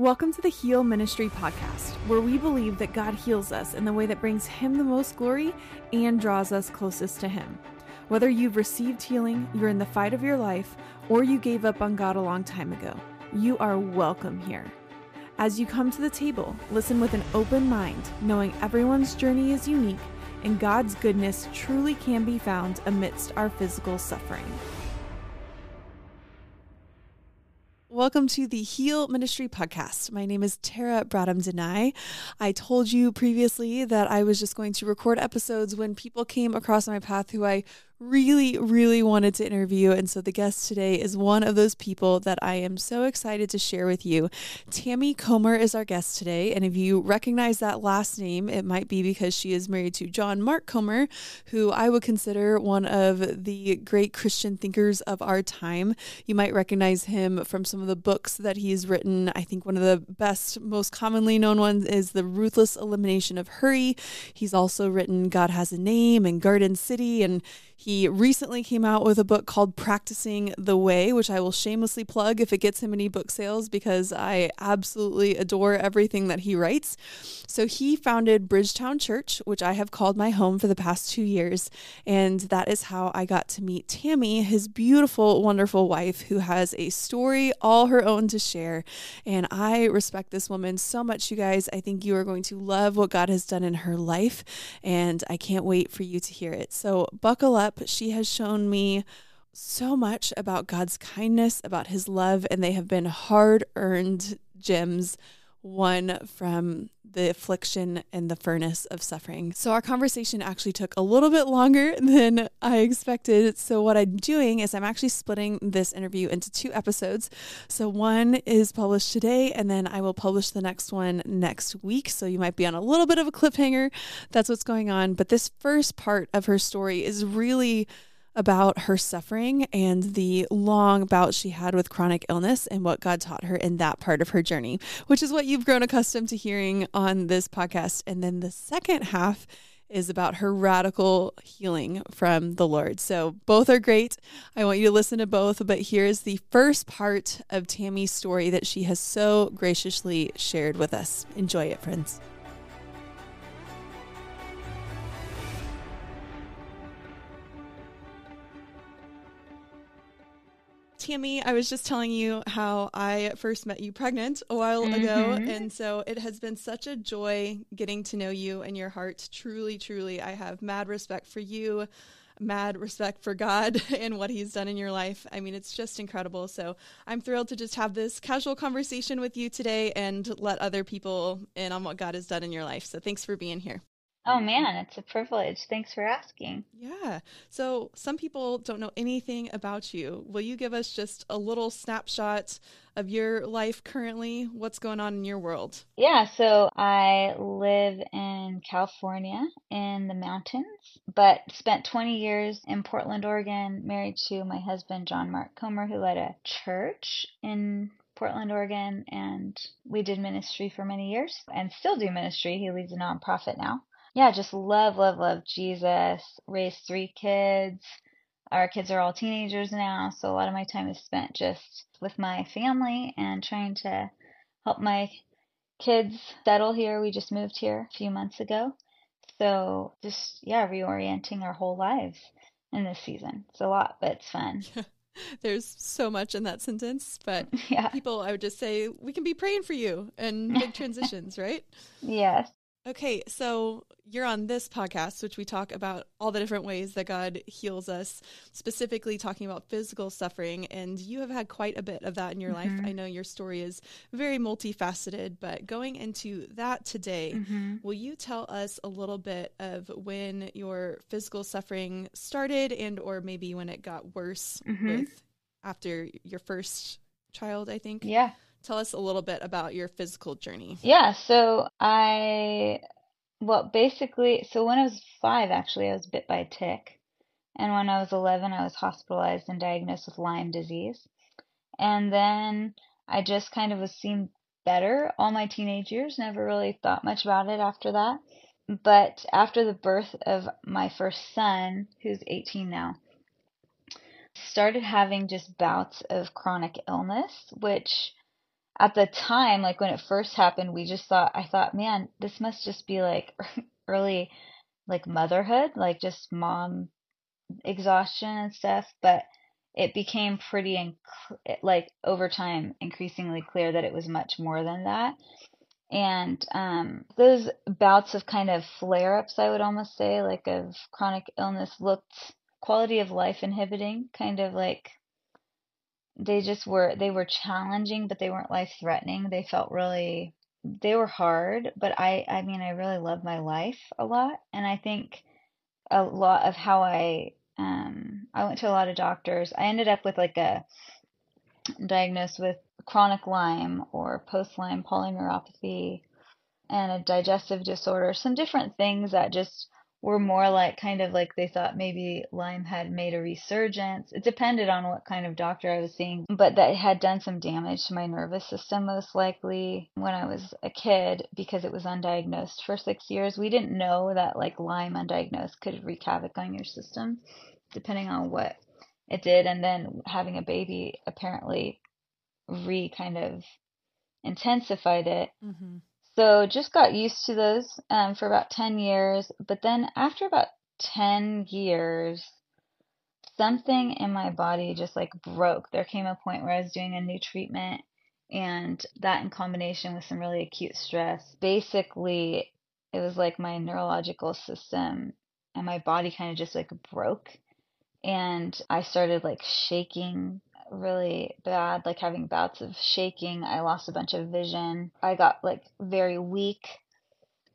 Welcome to the Heal Ministry podcast, where we believe that God heals us in the way that brings Him the most glory and draws us closest to Him. Whether you've received healing, you're in the fight of your life, or you gave up on God a long time ago, you are welcome here. As you come to the table, listen with an open mind, knowing everyone's journey is unique and God's goodness truly can be found amidst our physical suffering. Welcome to the Heal Ministry Podcast. My name is Tara Bradham Denai. I told you previously that I was just going to record episodes when people came across my path who I really, really wanted to interview. And so the guest today is one of those people that I am so excited to share with you. Tammy Comer is our guest today. And if you recognize that last name, it might be because she is married to John Mark Comer, who I would consider one of the great Christian thinkers of our time. You might recognize him from some of the books that he's written. I think one of the best, most commonly known ones is The Ruthless Elimination of Hurry. He's also written God Has a Name and Garden City and he recently came out with a book called Practicing the Way, which I will shamelessly plug if it gets him any book sales because I absolutely adore everything that he writes. So he founded Bridgetown Church, which I have called my home for the past two years. And that is how I got to meet Tammy, his beautiful, wonderful wife, who has a story all her own to share. And I respect this woman so much, you guys. I think you are going to love what God has done in her life. And I can't wait for you to hear it. So buckle up up, she has shown me so much about God's kindness, about his love, and they have been hard earned gems won from the affliction and the furnace of suffering. So, our conversation actually took a little bit longer than I expected. So, what I'm doing is I'm actually splitting this interview into two episodes. So, one is published today, and then I will publish the next one next week. So, you might be on a little bit of a cliffhanger. That's what's going on. But this first part of her story is really about her suffering and the long bout she had with chronic illness and what God taught her in that part of her journey, which is what you've grown accustomed to hearing on this podcast. And then the second half is about her radical healing from the Lord. So both are great. I want you to listen to both, but here's the first part of Tammy's story that she has so graciously shared with us. Enjoy it, friends. Tammy, I was just telling you how I first met you pregnant a while mm-hmm. ago. And so it has been such a joy getting to know you and your heart. Truly, truly, I have mad respect for you, mad respect for God and what He's done in your life. I mean, it's just incredible. So I'm thrilled to just have this casual conversation with you today and let other people in on what God has done in your life. So thanks for being here. Oh mm-hmm. man, it's a privilege. Thanks for asking. Yeah. So, some people don't know anything about you. Will you give us just a little snapshot of your life currently? What's going on in your world? Yeah, so I live in California in the mountains, but spent 20 years in Portland, Oregon, married to my husband, John Mark Comer, who led a church in Portland, Oregon, and we did ministry for many years and still do ministry. He leads a nonprofit now yeah, just love, love, love Jesus. Raised three kids. Our kids are all teenagers now, so a lot of my time is spent just with my family and trying to help my kids settle here. We just moved here a few months ago. So just, yeah, reorienting our whole lives in this season. It's a lot, but it's fun. There's so much in that sentence, but yeah. people, I would just say, we can be praying for you and big transitions, right? Yes. Okay, so you're on this podcast, which we talk about all the different ways that God heals us, specifically talking about physical suffering. And you have had quite a bit of that in your mm-hmm. life. I know your story is very multifaceted, but going into that today, mm-hmm. will you tell us a little bit of when your physical suffering started and or maybe when it got worse mm-hmm. with after your first child, I think? Yeah. Tell us a little bit about your physical journey. Yeah, so I, well, basically, so when I was five, actually, I was bit by a tick. And when I was 11, I was hospitalized and diagnosed with Lyme disease. And then I just kind of was seen better all my teenage years, never really thought much about it after that. But after the birth of my first son, who's 18 now, started having just bouts of chronic illness, which at the time, like when it first happened, we just thought, I thought, man, this must just be like early, like motherhood, like just mom exhaustion and stuff. But it became pretty, inc- like over time, increasingly clear that it was much more than that. And um, those bouts of kind of flare ups, I would almost say, like of chronic illness, looked quality of life inhibiting, kind of like they just were they were challenging but they weren't life threatening they felt really they were hard but i i mean i really love my life a lot. And i think a lot of how i um i went to a lot of doctors. I ended up with like a diagnosed with chronic lyme or post lyme polyneuropathy and a digestive disorder some different things that just were more like kind of like they thought maybe Lyme had made a resurgence. It depended on what kind of doctor I was seeing, but that had done some damage to my nervous system most likely when I was a kid because it was undiagnosed for six years. We didn't know that like Lyme undiagnosed could wreak havoc on your system depending on what it did. And then having a baby apparently re kind of intensified it. Mm-hmm. So just got used to those um, for about 10 years. But then after about 10 years, something in my body just like broke. There came a point where I was doing a new treatment, and that in combination with some really acute stress, basically, it was like my neurological system and my body kind of just like broke. And I started like shaking really bad, like having bouts of shaking. I lost a bunch of vision. I got like very weak.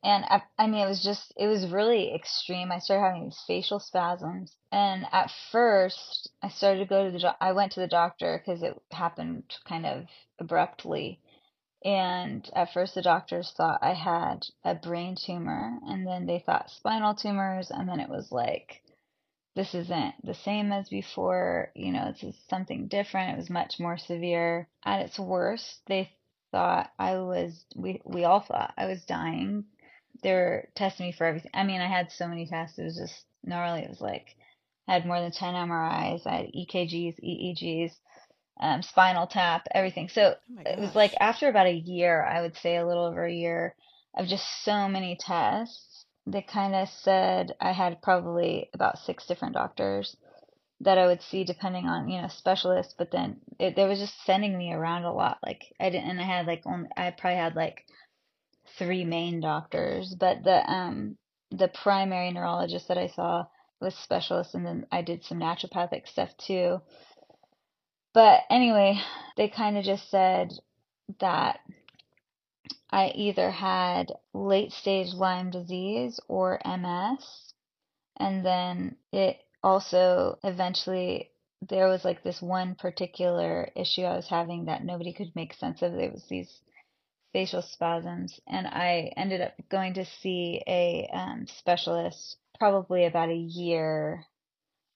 And I, I mean, it was just, it was really extreme. I started having these facial spasms. And at first, I started to go to the, do- I went to the doctor because it happened kind of abruptly. And at first, the doctors thought I had a brain tumor, and then they thought spinal tumors, and then it was like this isn't the same as before. You know, this is something different. It was much more severe. At its worst, they thought I was, we, we all thought I was dying. They were testing me for everything. I mean, I had so many tests. It was just gnarly. It was like, I had more than 10 MRIs. I had EKGs, EEGs, um, spinal tap, everything. So oh it was like after about a year, I would say a little over a year of just so many tests they kind of said I had probably about six different doctors that I would see depending on you know specialists. But then it, they was just sending me around a lot. Like I didn't, and I had like only I probably had like three main doctors, but the um the primary neurologist that I saw was specialist, and then I did some naturopathic stuff too. But anyway, they kind of just said that I either had late stage Lyme disease or MS. And then it also eventually, there was like this one particular issue I was having that nobody could make sense of. There was these facial spasms. And I ended up going to see a um, specialist probably about a year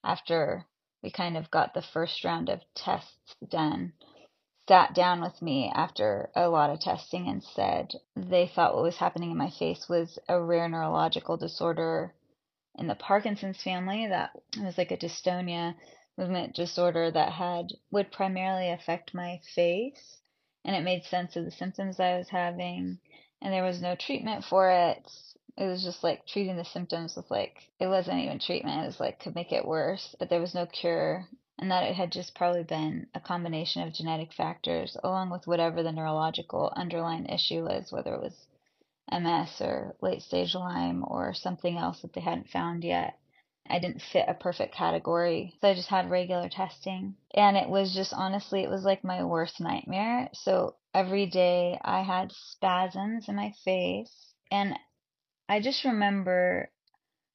after we kind of got the first round of tests done sat down with me after a lot of testing and said they thought what was happening in my face was a rare neurological disorder in the Parkinson's family that was like a dystonia movement disorder that had would primarily affect my face and it made sense of the symptoms I was having and there was no treatment for it. It was just like treating the symptoms with like it wasn't even treatment, it was like could make it worse, but there was no cure and that it had just probably been a combination of genetic factors along with whatever the neurological underlying issue was, whether it was MS or late stage Lyme or something else that they hadn't found yet. I didn't fit a perfect category, so I just had regular testing. And it was just honestly, it was like my worst nightmare. So every day I had spasms in my face. And I just remember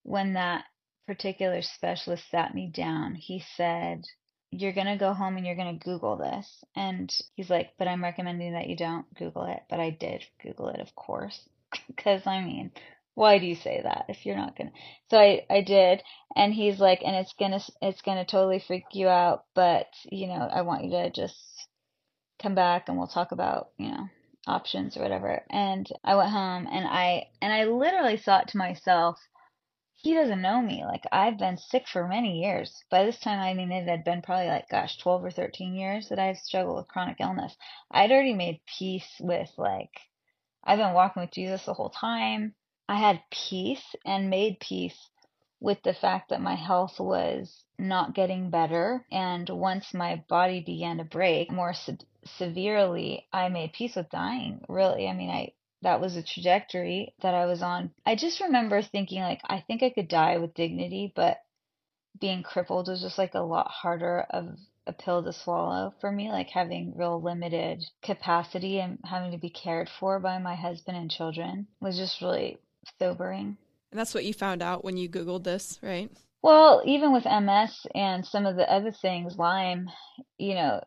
when that particular specialist sat me down, he said, You're going to go home and you're going to Google this. And he's like, But I'm recommending that you don't Google it. But I did Google it, of course. Because, I mean, why do you say that if you're not gonna so i i did and he's like and it's gonna it's gonna totally freak you out but you know i want you to just come back and we'll talk about you know options or whatever and i went home and i and i literally thought to myself he doesn't know me. Like I've been sick for many years. By this time, I mean it had been probably like, gosh, 12 or 13 years that I've struggled with chronic illness. I'd already made peace with like, I've been walking with Jesus the whole time. I had peace and made peace with the fact that my health was not getting better. And once my body began to break more se- severely, I made peace with dying. Really. I mean, I, that was a trajectory that I was on. I just remember thinking, like, I think I could die with dignity, but being crippled was just like a lot harder of a pill to swallow for me, like having real limited capacity and having to be cared for by my husband and children was just really sobering. And that's what you found out when you Googled this, right? Well, even with MS and some of the other things, Lyme, you know,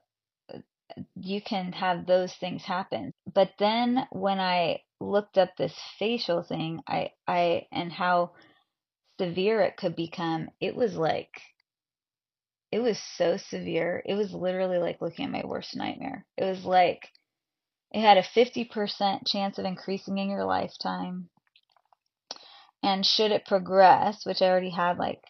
you can have those things happen. But then when I looked up this facial thing, I I and how severe it could become, it was like it was so severe. It was literally like looking at my worst nightmare. It was like it had a 50% chance of increasing in your lifetime. And should it progress, which I already had like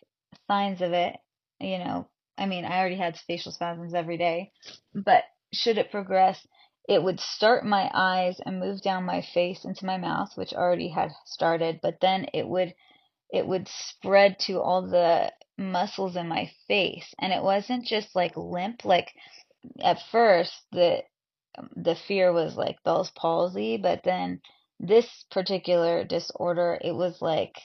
signs of it, you know, I mean, I already had facial spasms every day, but should it progress, it would start my eyes and move down my face into my mouth, which already had started, but then it would it would spread to all the muscles in my face. And it wasn't just like limp like at first the the fear was like Bell's palsy, but then this particular disorder it was like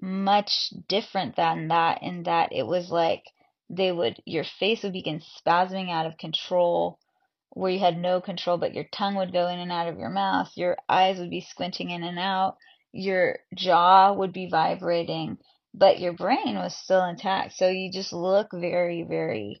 much different than that in that it was like they would your face would begin spasming out of control where you had no control but your tongue would go in and out of your mouth your eyes would be squinting in and out your jaw would be vibrating but your brain was still intact so you just look very very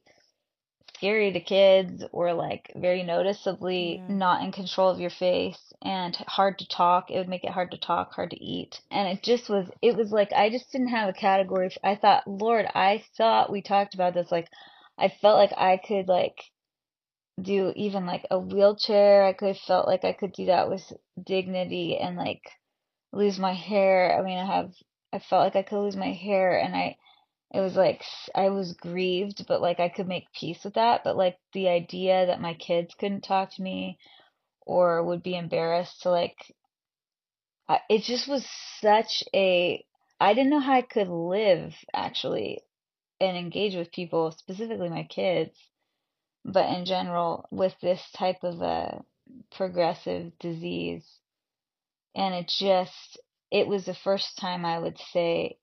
scary to kids or like very noticeably Yeah. not in control of your face and hard to talk. It would make it hard to talk, hard to eat. And it just was, it was like, I just didn't have a category. I thought, Lord, I thought we talked about this. Like, I felt like I could like do even like a wheelchair. I could felt like I could do that with dignity and like lose my hair. I mean, I have, I felt like I could lose my hair and I, it was like I was grieved, but like I could make peace with that. But like the idea that my kids couldn't talk to me or would be embarrassed to like, I, it just was such a, I didn't know how I could live actually and engage with people, specifically my kids, but in general with this type of a progressive disease. And it just, it was the first time I would say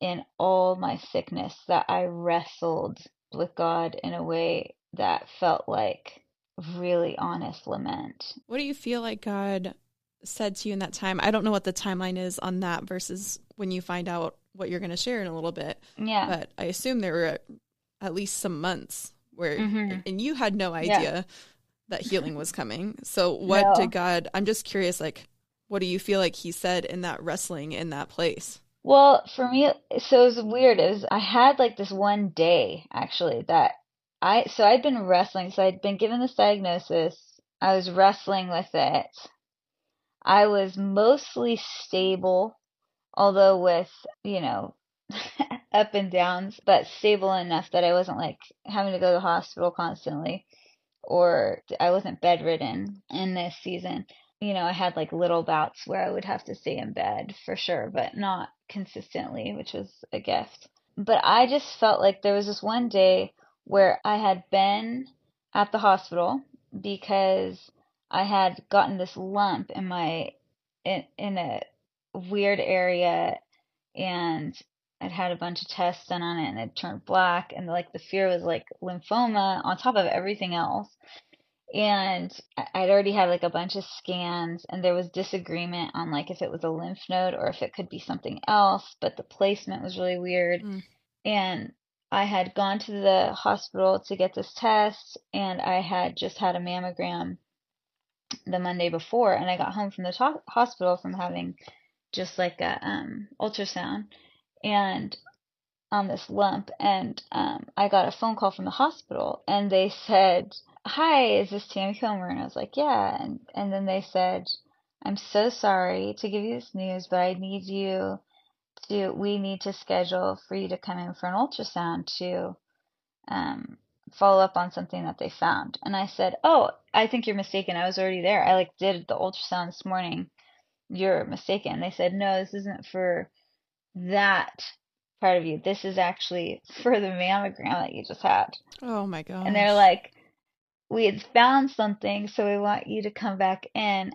in all my sickness that I wrestled with God in a way that felt like really honest lament. What do you feel like God said to you in that time? I don't know what the timeline is on that versus when you find out what you're going to share in a little bit, Yeah. but I assume there were at least some months where, Mhm. and you had no Yeah. idea that healing was coming. So, what No. did God, I'm just curious, like, what do you feel like He said in that wrestling in that place? Well, for me, so it was weird. It was I had like this one day actually that I so I'd been wrestling. So I'd been given this diagnosis. I was wrestling with it. I was mostly stable, although with, you know, up and downs, but stable enough that I wasn't like having to go to the hospital constantly or I wasn't bedridden in this season. You know, I had like little bouts where I would have to stay in bed for sure, but not consistently, which was a gift. But I just felt like there was this one day where I had been at the hospital because I had gotten this lump in my in in a weird area and I'd had a bunch of tests done on it and it turned black and like the fear was like lymphoma on top of everything else. And I'd already had like a bunch of scans and there was disagreement on like if it was a lymph node or if it could be something else, but the placement was really weird. Mm. And I had gone to the hospital to get this test and I had just had a mammogram the Monday before and I got home from the to- hospital from having just like a um ultrasound and on this lump and um I got a phone call from the hospital and they said, "Hi, is this Tammy Comer?" And I was like, "Yeah." And and then they said, "I'm so sorry to give you this news, but I need you to we need to schedule for you to come in for an ultrasound to um, follow up on something that they found. And I said, Oh, I think you're mistaken. I was already there. I like did the ultrasound this morning. You're mistaken. They said, No, this isn't for that part of you. This is actually for the mammogram that you just had. Oh my god. And they're like, We had found something, so we want you to come back in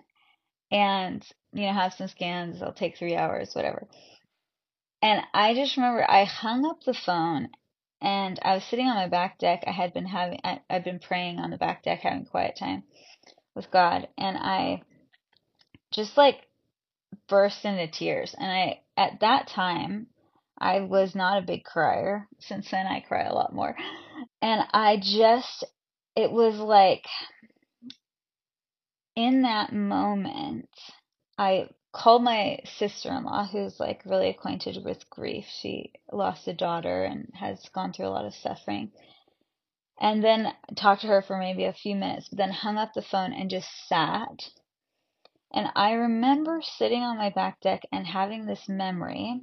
and, you know, have some scans. It'll take three hours, whatever. And I just remember I hung up the phone and I was sitting on my back deck. I had been having, I, I'd been praying on the back deck, having quiet time with God. And I just like burst into tears. And I, at that time, I was not a big crier. Since then, I cry a lot more. And I just, it was like in that moment, I called my sister-in-law who's like really acquainted with grief. She lost a daughter and has gone through a lot of suffering. And then talked to her for maybe a few minutes, but then hung up the phone and just sat. And I remember sitting on my back deck and having this memory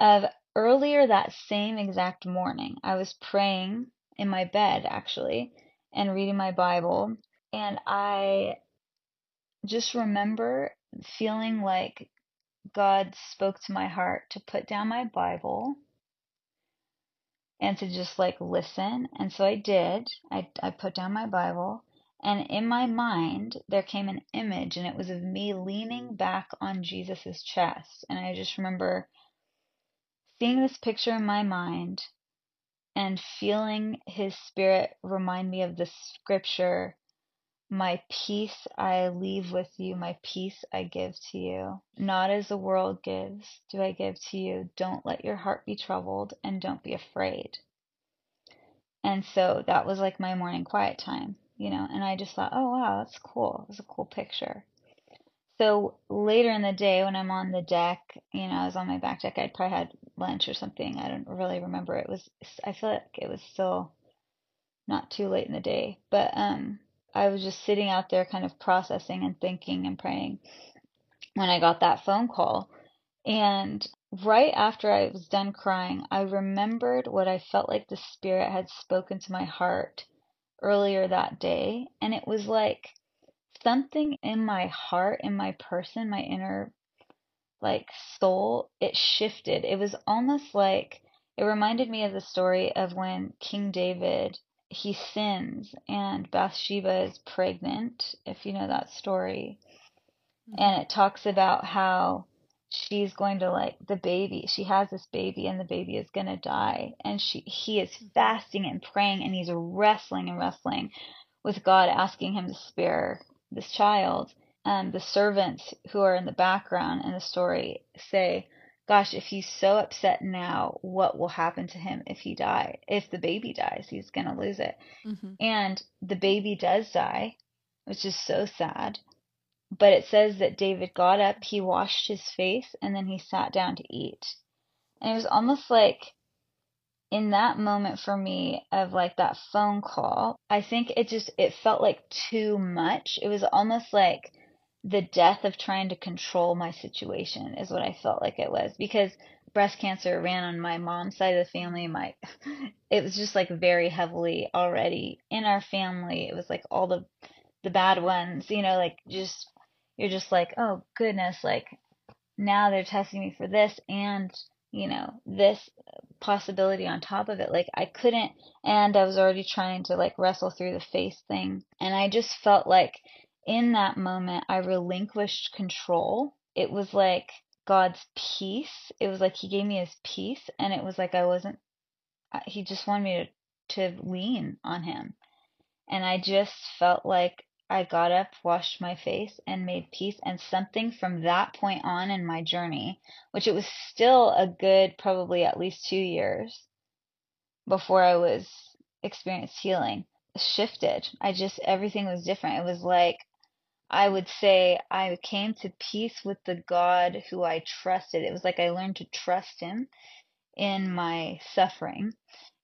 of earlier that same exact morning. I was praying in my bed actually and reading my Bible and I just remember feeling like God spoke to my heart to put down my Bible and to just like listen. And so I did. I, I put down my Bible. And in my mind, there came an image, and it was of me leaning back on Jesus' chest. And I just remember seeing this picture in my mind and feeling his spirit remind me of the scripture my peace I leave with you, my peace I give to you. Not as the world gives, do I give to you. Don't let your heart be troubled and don't be afraid. And so that was like my morning quiet time, you know, and I just thought, oh wow, that's cool. It was a cool picture. So later in the day when I'm on the deck, you know, I was on my back deck, I'd probably had lunch or something. I don't really remember. It was, I feel like it was still not too late in the day, but, um, I was just sitting out there kind of processing and thinking and praying when I got that phone call. And right after I was done crying, I remembered what I felt like the Spirit had spoken to my heart earlier that day. And it was like something in my heart, in my person, my inner like soul, it shifted. It was almost like it reminded me of the story of when King David he sins and Bathsheba is pregnant, if you know that story. Mm-hmm. And it talks about how she's going to like the baby she has this baby and the baby is going to die and she he is mm-hmm. fasting and praying and he's wrestling and wrestling with God asking him to spare this child and the servants who are in the background in the story say gosh, if he's so upset now, what will happen to him if he die? If the baby dies, he's going to lose it. Mm-hmm. And the baby does die, which is so sad. But it says that David got up, he washed his face, and then he sat down to eat. And it was almost like in that moment for me of like that phone call, I think it just it felt like too much. It was almost like the death of trying to control my situation is what I felt like it was because breast cancer ran on my mom's side of the family my it was just like very heavily already in our family it was like all the the bad ones you know like just you're just like oh goodness like now they're testing me for this and you know this possibility on top of it like i couldn't and i was already trying to like wrestle through the face thing and i just felt like in that moment, I relinquished control. It was like God's peace. It was like He gave me His peace, and it was like I wasn't, uh, He just wanted me to, to lean on Him. And I just felt like I got up, washed my face, and made peace. And something from that point on in my journey, which it was still a good, probably at least two years before I was experienced healing, shifted. I just, everything was different. It was like I would say I came to peace with the God who I trusted. It was like I learned to trust Him in my suffering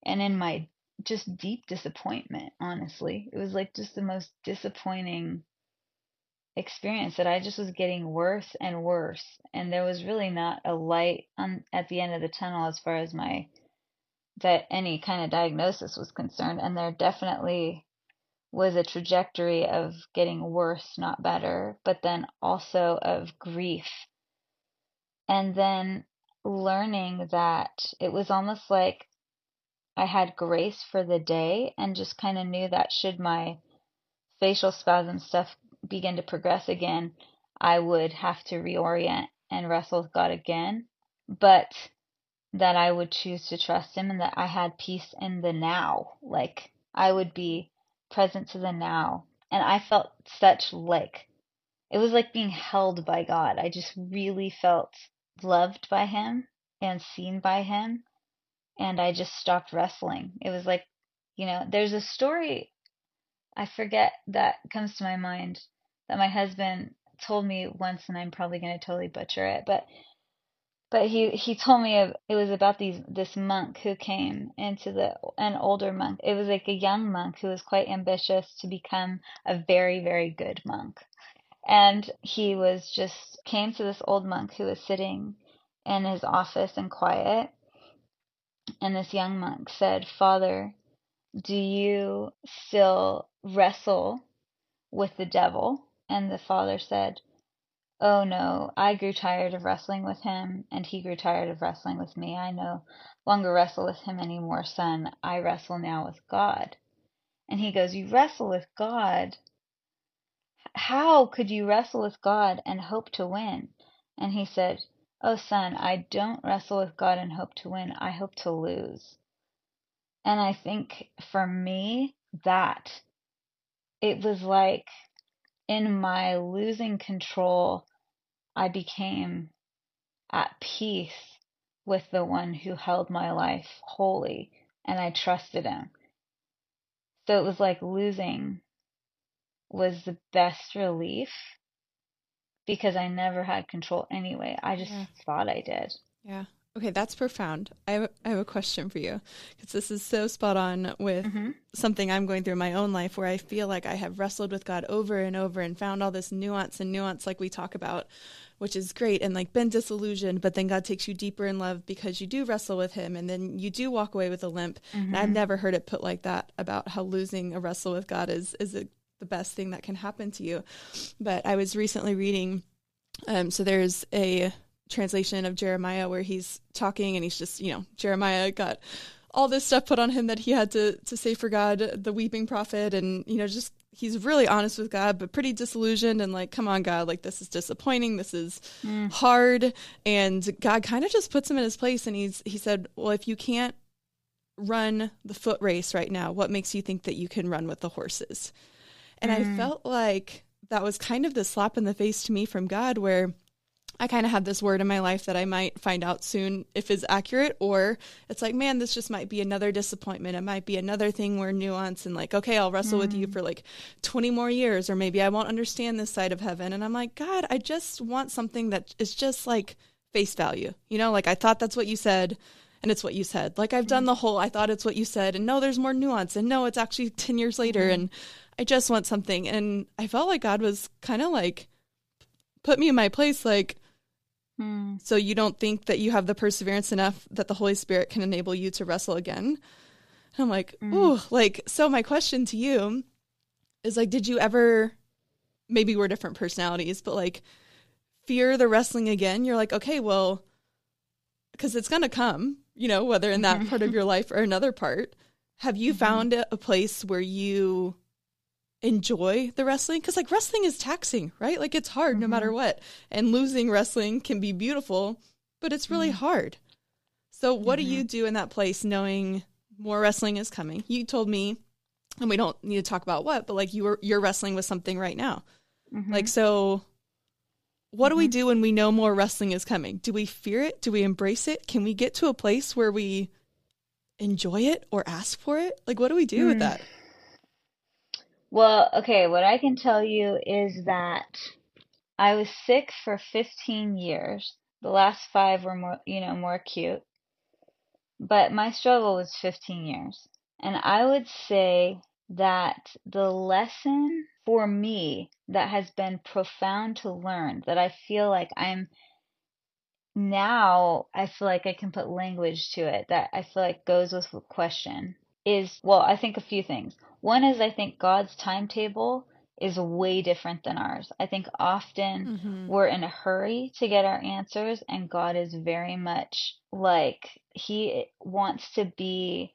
and in my just deep disappointment, honestly. It was like just the most disappointing experience that I just was getting worse and worse, and there was really not a light on at the end of the tunnel as far as my that any kind of diagnosis was concerned, and there definitely was a trajectory of getting worse, not better, but then also of grief. And then learning that it was almost like I had grace for the day and just kind of knew that should my facial spasm stuff begin to progress again, I would have to reorient and wrestle with God again. But that I would choose to trust Him and that I had peace in the now. Like I would be present to the now. And I felt such like it was like being held by God. I just really felt loved by Him and seen by Him. And I just stopped wrestling. It was like, you know, there's a story I forget that comes to my mind that my husband told me once, and I'm probably going to totally butcher it, but but he he told me it was about these this monk who came into the an older monk. It was like a young monk who was quite ambitious to become a very very good monk. And he was just came to this old monk who was sitting in his office and quiet. And this young monk said, "Father, do you still wrestle with the devil?" And the father said, Oh no, I grew tired of wrestling with him, and he grew tired of wrestling with me. I no longer wrestle with him anymore, son. I wrestle now with God. And he goes, You wrestle with God? How could you wrestle with God and hope to win? And he said, Oh, son, I don't wrestle with God and hope to win. I hope to lose. And I think for me, that it was like in my losing control, I became at peace with the one who held my life wholly, and I trusted him. So it was like losing was the best relief because I never had control anyway. I just yeah. thought I did. Yeah. Okay, that's profound. I have, I have a question for you because this is so spot on with mm-hmm. something I'm going through in my own life where I feel like I have wrestled with God over and over and found all this nuance and nuance, like we talk about, which is great, and like been disillusioned, but then God takes you deeper in love because you do wrestle with Him and then you do walk away with a limp. Mm-hmm. And I've mm-hmm. never heard it put like that about how losing a wrestle with God is, is a, the best thing that can happen to you. But I was recently reading, um, so there's a translation of Jeremiah where he's talking and he's just, you know, Jeremiah got all this stuff put on him that he had to to say for God, the weeping prophet, and you know, just he's really honest with God, but pretty disillusioned and like, come on, God, like this is disappointing, this is mm. hard, and God kind of just puts him in his place, and he's he said, well, if you can't run the foot race right now, what makes you think that you can run with the horses? And mm. I felt like that was kind of the slap in the face to me from God, where I kind of had this word in my life that I might find out soon if is accurate, or it's like, man, this just might be another disappointment. It might be another thing where nuance and like, okay, I'll wrestle mm. with you mm. for like 20 more years, or maybe I won't understand this side of heaven. And I'm like, God, I just want something that is just like face value. You know, like I thought that's what you said and it's what you said. Like I've done the whole I thought it's what you said and no there's more nuance and no it's actually 10 years later mm. and I just want something and I felt like God was kind of like put me in my place like Hmm. So you don't think that you have the perseverance enough that the Holy Spirit can enable you to wrestle again? And I'm like, mm. ooh, like, so my question to you is like, did you ever, maybe we're different personalities, but like, fear the wrestling again? You're like, okay, well, because it's going to come, you know, whether in that part of your life or another part. Have you mm-hmm. found a place where you enjoy the wrestling because like wrestling is taxing right like it's hard mm-hmm. no matter mm-hmm. what and losing wrestling can be beautiful but it's really mm-hmm. hard so what mm-hmm. do you do in that place knowing more wrestling is coming you told me and we don't need to talk about what but like you were you're wrestling with something right now mm-hmm. like so what do we mm-hmm. do when we know more wrestling is coming do we fear it do we embrace it can we get to a place where we enjoy it or ask for it like what do we do with mm. that well, okay, what I can tell you is that I was sick for 15 years. The last five were more, you know, more acute. But my struggle was 15 years. And I would say that the lesson for me that has been profound to learn that I feel like I'm now I feel like I can put language to it that I feel like goes with the question is well, I think a few things. One is I think God's timetable is way different than ours. I think often Mm-hmm. we're in a hurry to get our answers, and God is very much like He wants to be.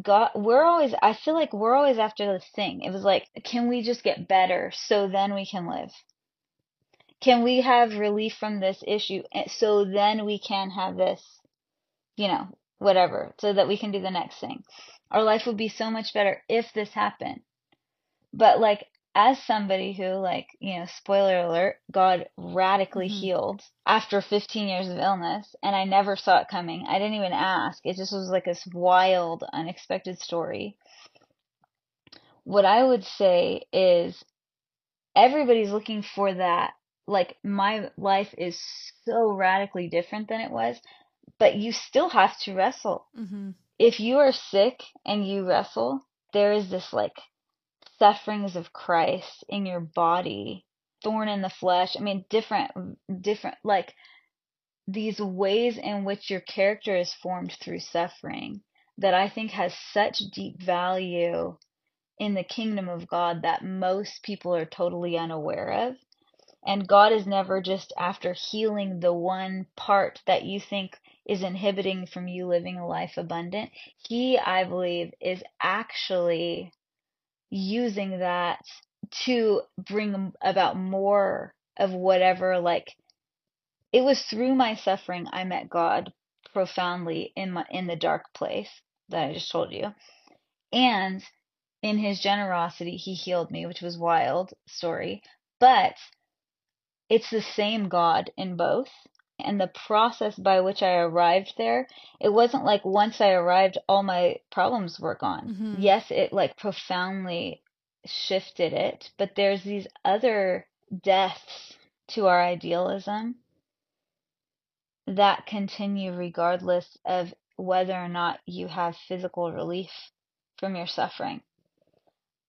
God, we're always, I feel like we're always after this thing. It was like, can we just get better so then we can live? Can we have relief from this issue eh, so then we can have this, you know, whatever, so that we can do the next thing? Our life would be so much better if this happened. But like as somebody who like, you know, spoiler alert, God radically Mhm. healed after 15 years of illness and I never saw it coming. I didn't even ask. It just was like this wild, unexpected story. What I would say is everybody's looking for that. Like my life is so radically different than it was, but you still have to wrestle Mm-hmm. if you are sick and you wrestle, there is this like sufferings of Christ in your body, thorn in the flesh. I mean, different, different, like these ways in which your character is formed through suffering that I think has such deep value in the kingdom of God that most people are totally unaware of. And God is never just after healing the one part that you think is inhibiting from you living a life abundant. He, I believe, is actually using that to bring about more of whatever, like, it was through my suffering I met God profoundly in my in the dark place that I just told you. And in his generosity he healed me, which was wild story. But it's the same God in both. And the process by which I arrived there, it wasn't like once I arrived, all my problems were gone. Mhm. Yes, it like profoundly shifted it, but there's these other deaths to our idealism that continue regardless of whether or not you have physical relief from your suffering.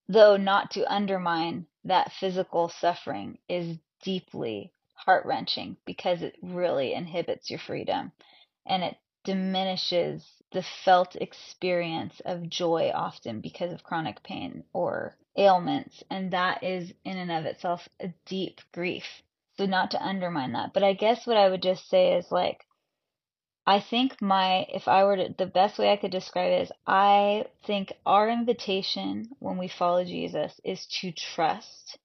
Though not to undermine that physical suffering is deeply heart wrenching because it really inhibits your freedom and it diminishes the felt experience of joy often because of chronic pain or ailments. And that is in and of itself a deep grief. So, not to undermine that. But I guess what I would just say is like, I think my, if I were to, the best way I could describe it is I think our invitation when we follow Jesus is to trust.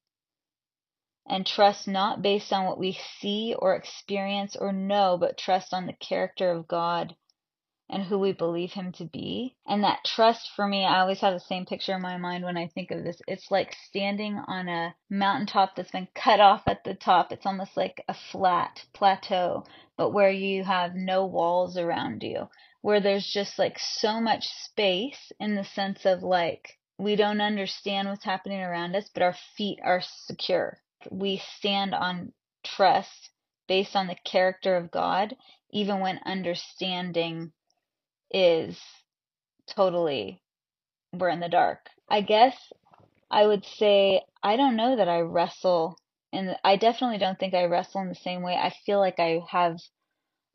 And trust not based on what we see or experience or know, but trust on the character of God and who we believe him to be. And that trust for me, I always have the same picture in my mind when I think of this. It's like standing on a mountaintop that's been cut off at the top. It's almost like a flat plateau, but where you have no walls around you, where there's just like so much space in the sense of like, we don't understand what's happening around us, but our feet are secure. We stand on trust based on the character of God, even when understanding is totally we're in the dark. I guess I would say I don't know that I wrestle and I definitely don't think I wrestle in the same way. I feel like I have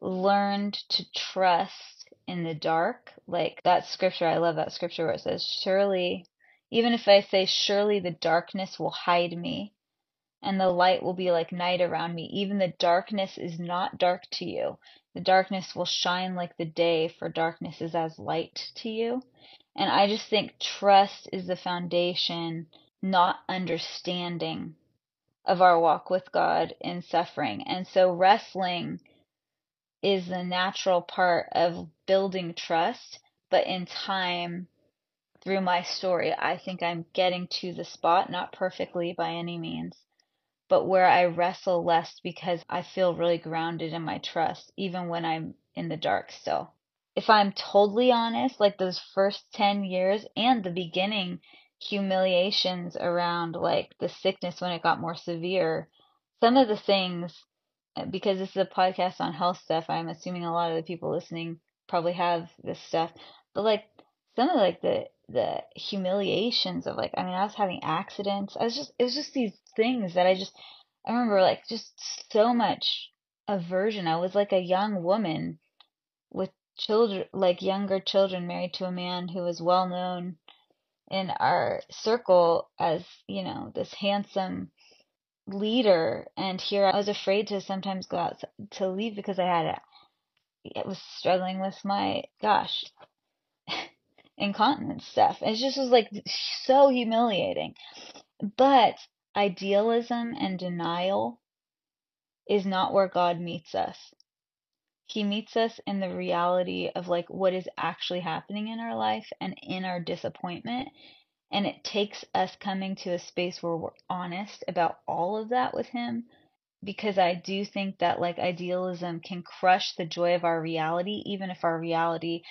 learned to trust in the dark. Like that scripture, I love that scripture where it says, Surely, even if I say, Surely the darkness will hide me, and the light will be like night around me, even the darkness is not dark to you. The darkness will shine like the day, for darkness is as light to you. And I just think trust is the foundation, not understanding of our walk with God in suffering. And so wrestling is the natural part of building trust, but in time, through my story, I think I'm getting to the spot, not perfectly by any means, but where I wrestle less because I feel really grounded in my trust, even when I'm in the dark still. If I'm totally honest, like those first 10 years and the beginning humiliations around like the sickness when it got more severe, some of the things, uh, because this is a podcast on health stuff, I'm assuming a lot of the people listening probably have this stuff, but like some of like the the humiliations of like I mean I was having accidents. I was just it was just these things that I just I remember like just so much aversion. I was like a young woman with children like younger children married to a man who was well known in our circle as, you know, this handsome leader and here I was afraid to sometimes go out to leave because I had it was struggling with my gosh incontinence stuff. It just was like so humiliating. But idealism and denial is not where God meets us. He meets us in the reality of like what is actually happening in our life and in our disappointment. And it takes us coming to a space where we're honest about all of that with Him because I do think that like idealism can crush the joy of our reality, even if our reality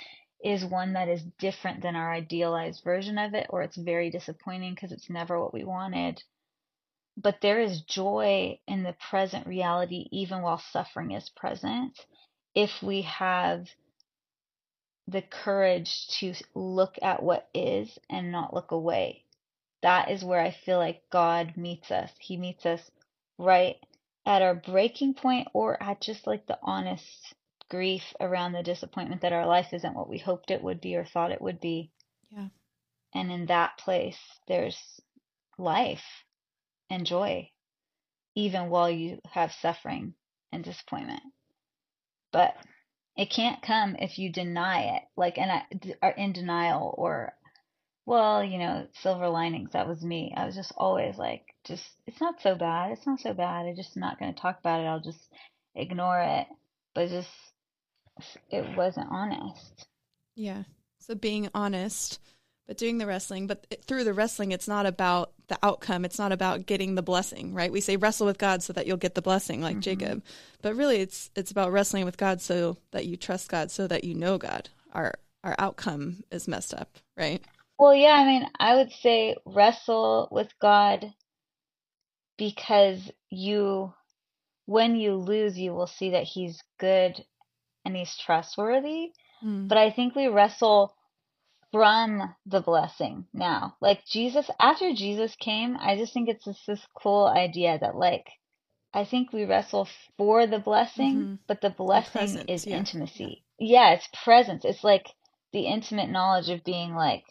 is one that is different than our idealized version of it, or it's very disappointing because it's never what we wanted. But there is joy in the present reality, even while suffering is present, if we have the courage to look at what is and not look away. That is where I feel like God meets us. He meets us right at our breaking point or at just like the honest grief around the disappointment that our life isn't what we hoped it would be or thought it would be. Yeah. And in that place, there's life and joy, even while you have suffering and disappointment. But it can't come if you deny it, like, and I are in denial or well, you know, silver linings. That was me. I was just always like, just, it's not so bad. It's not so bad. I'm just not going to talk about it. I'll just ignore it. But just, it wasn't honest. Yeah. So being honest, but doing the wrestling, but through the wrestling, it's not about the outcome. It's not about getting the blessing, right? We say wrestle with God so that you'll get the blessing, like mm-hmm. Jacob. But really, it's it's about wrestling with God so that you trust God, so that you know God. Our our outcome is messed up, right? Well, yeah, I mean, I would say wrestle with God because you, when you lose, you will see that He's good and He's trustworthy. Mm. But I think we wrestle from the blessing now. Like Jesus, after Jesus came, I just think it's just this cool idea that, like, I think we wrestle for the blessing, mm-hmm. but the blessing presence, is yeah. intimacy. Yeah. yeah, it's presence. It's like the intimate knowledge of being like,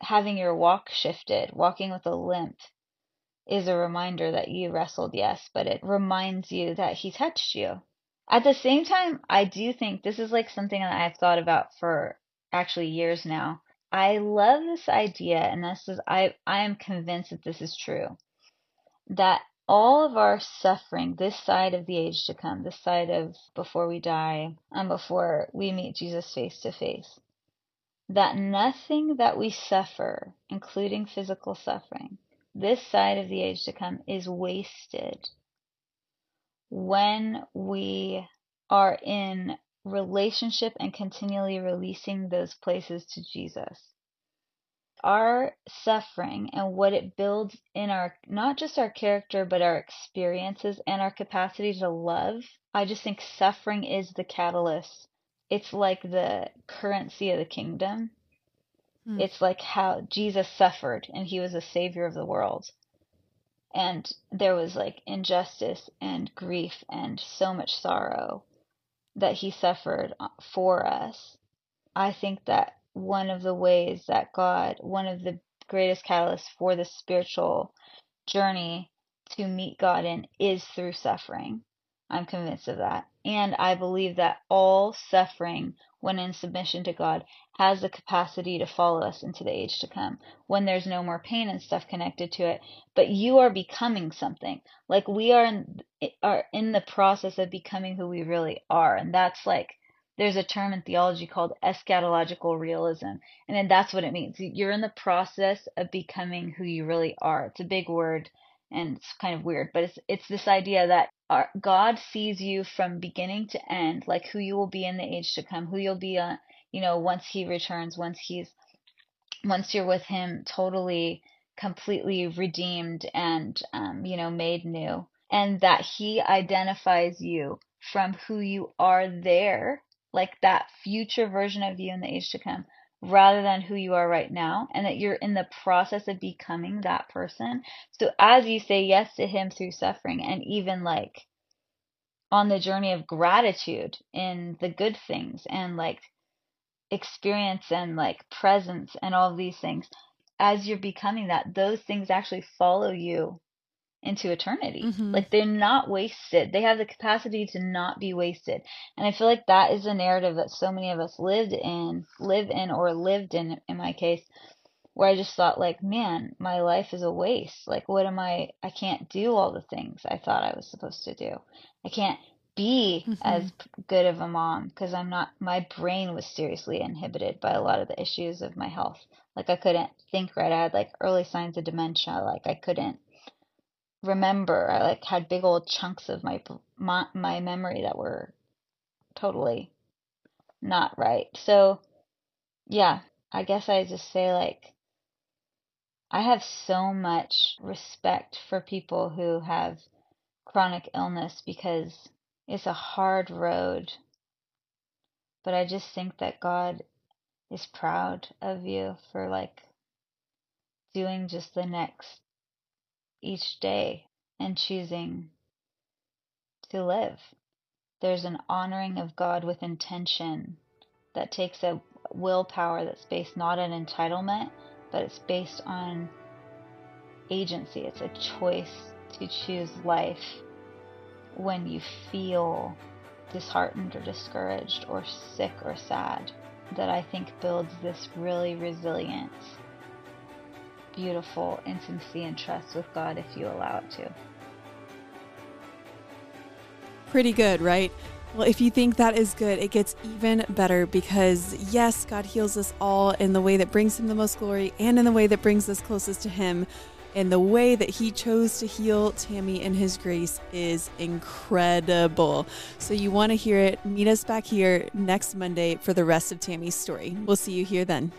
having your walk shifted, walking with a limp, is a reminder that you wrestled, yes, but it reminds you that he touched you. At the same time, I do think this is like something that I've thought about for actually years now. I love this idea, and this is I I am convinced that this is true. That all of our suffering, this side of the age to come, this side of before we die, and before we meet Jesus face to face, that nothing that we suffer, including physical suffering, this side of the age to come is wasted when we are in relationship and continually releasing those places to Jesus. Our suffering and what it builds in our, not just our character, but our experiences and our capacity to love. I just think suffering is the catalyst it's like the currency of the kingdom. Hmm. It's like how Jesus suffered and he was a savior of the world. And there was like injustice and grief and so much sorrow that he suffered uh, for us. I think that one of the ways that God, one of the greatest catalysts for the spiritual journey to meet God in is through suffering. I'm convinced of that. And I believe that all suffering, when in submission to God, has the capacity to follow us into the age to come when there's no more pain and stuff connected to it. But you are becoming something. Like we are in, are in the process of becoming who we really are. And that's like, there's a term in theology called eschatological realism. And then that's what it means. You're in the process of becoming who you really are. It's a big word and it's kind of weird, but it's it's this idea that our, God sees you from beginning to end, like who you will be in the age to come, who you'll be, uh, you know, once He returns, once He's, once you're with Him, totally, completely redeemed and, um, you know, made new, and that He identifies you from who you are there, like that future version of you in the age to come, rather than who you are right now, and that you're in the process of becoming that person. So as you say yes to Him through suffering, and even like on the journey of gratitude in the good things and like experience and like presence and all these things, as you're becoming that, those things actually follow you into eternity. Mm-hmm. Like they're not wasted. They have the capacity to not be wasted. And I feel like that is a narrative that so many of us lived in, live in or lived in in my case, where I just thought like, man, my life is a waste. Like what am I I can't do all the things I thought I was supposed to do. I can't be mm-hmm. as good of a mom because I'm not my brain was seriously inhibited by a lot of the issues of my health. Like I couldn't think right. I had like early signs of dementia. Like I couldn't remember. I like had big old chunks of my my, my memory that were totally not right. So, yeah, I guess I just say like I have so much respect for people who have chronic illness because it's a hard road. But I just think that God is proud of you for like doing just the next each day and choosing to live. There's an honoring of God with intention that takes a willpower that's based not on entitlement, but it's based on agency. It's a choice to choose life when you feel disheartened or discouraged or sick or sad that I think builds this really resilient beautiful intimacy and trust with God if you allow it to. Pretty good, right? Well, if you think that is good, it gets even better because, yes, God heals us all in the way that brings Him the most glory and in the way that brings us closest to Him. And the way that He chose to heal Tammy in His grace is incredible. So, you want to hear it? Meet us back here next Monday for the rest of Tammy's story. We'll see you here then.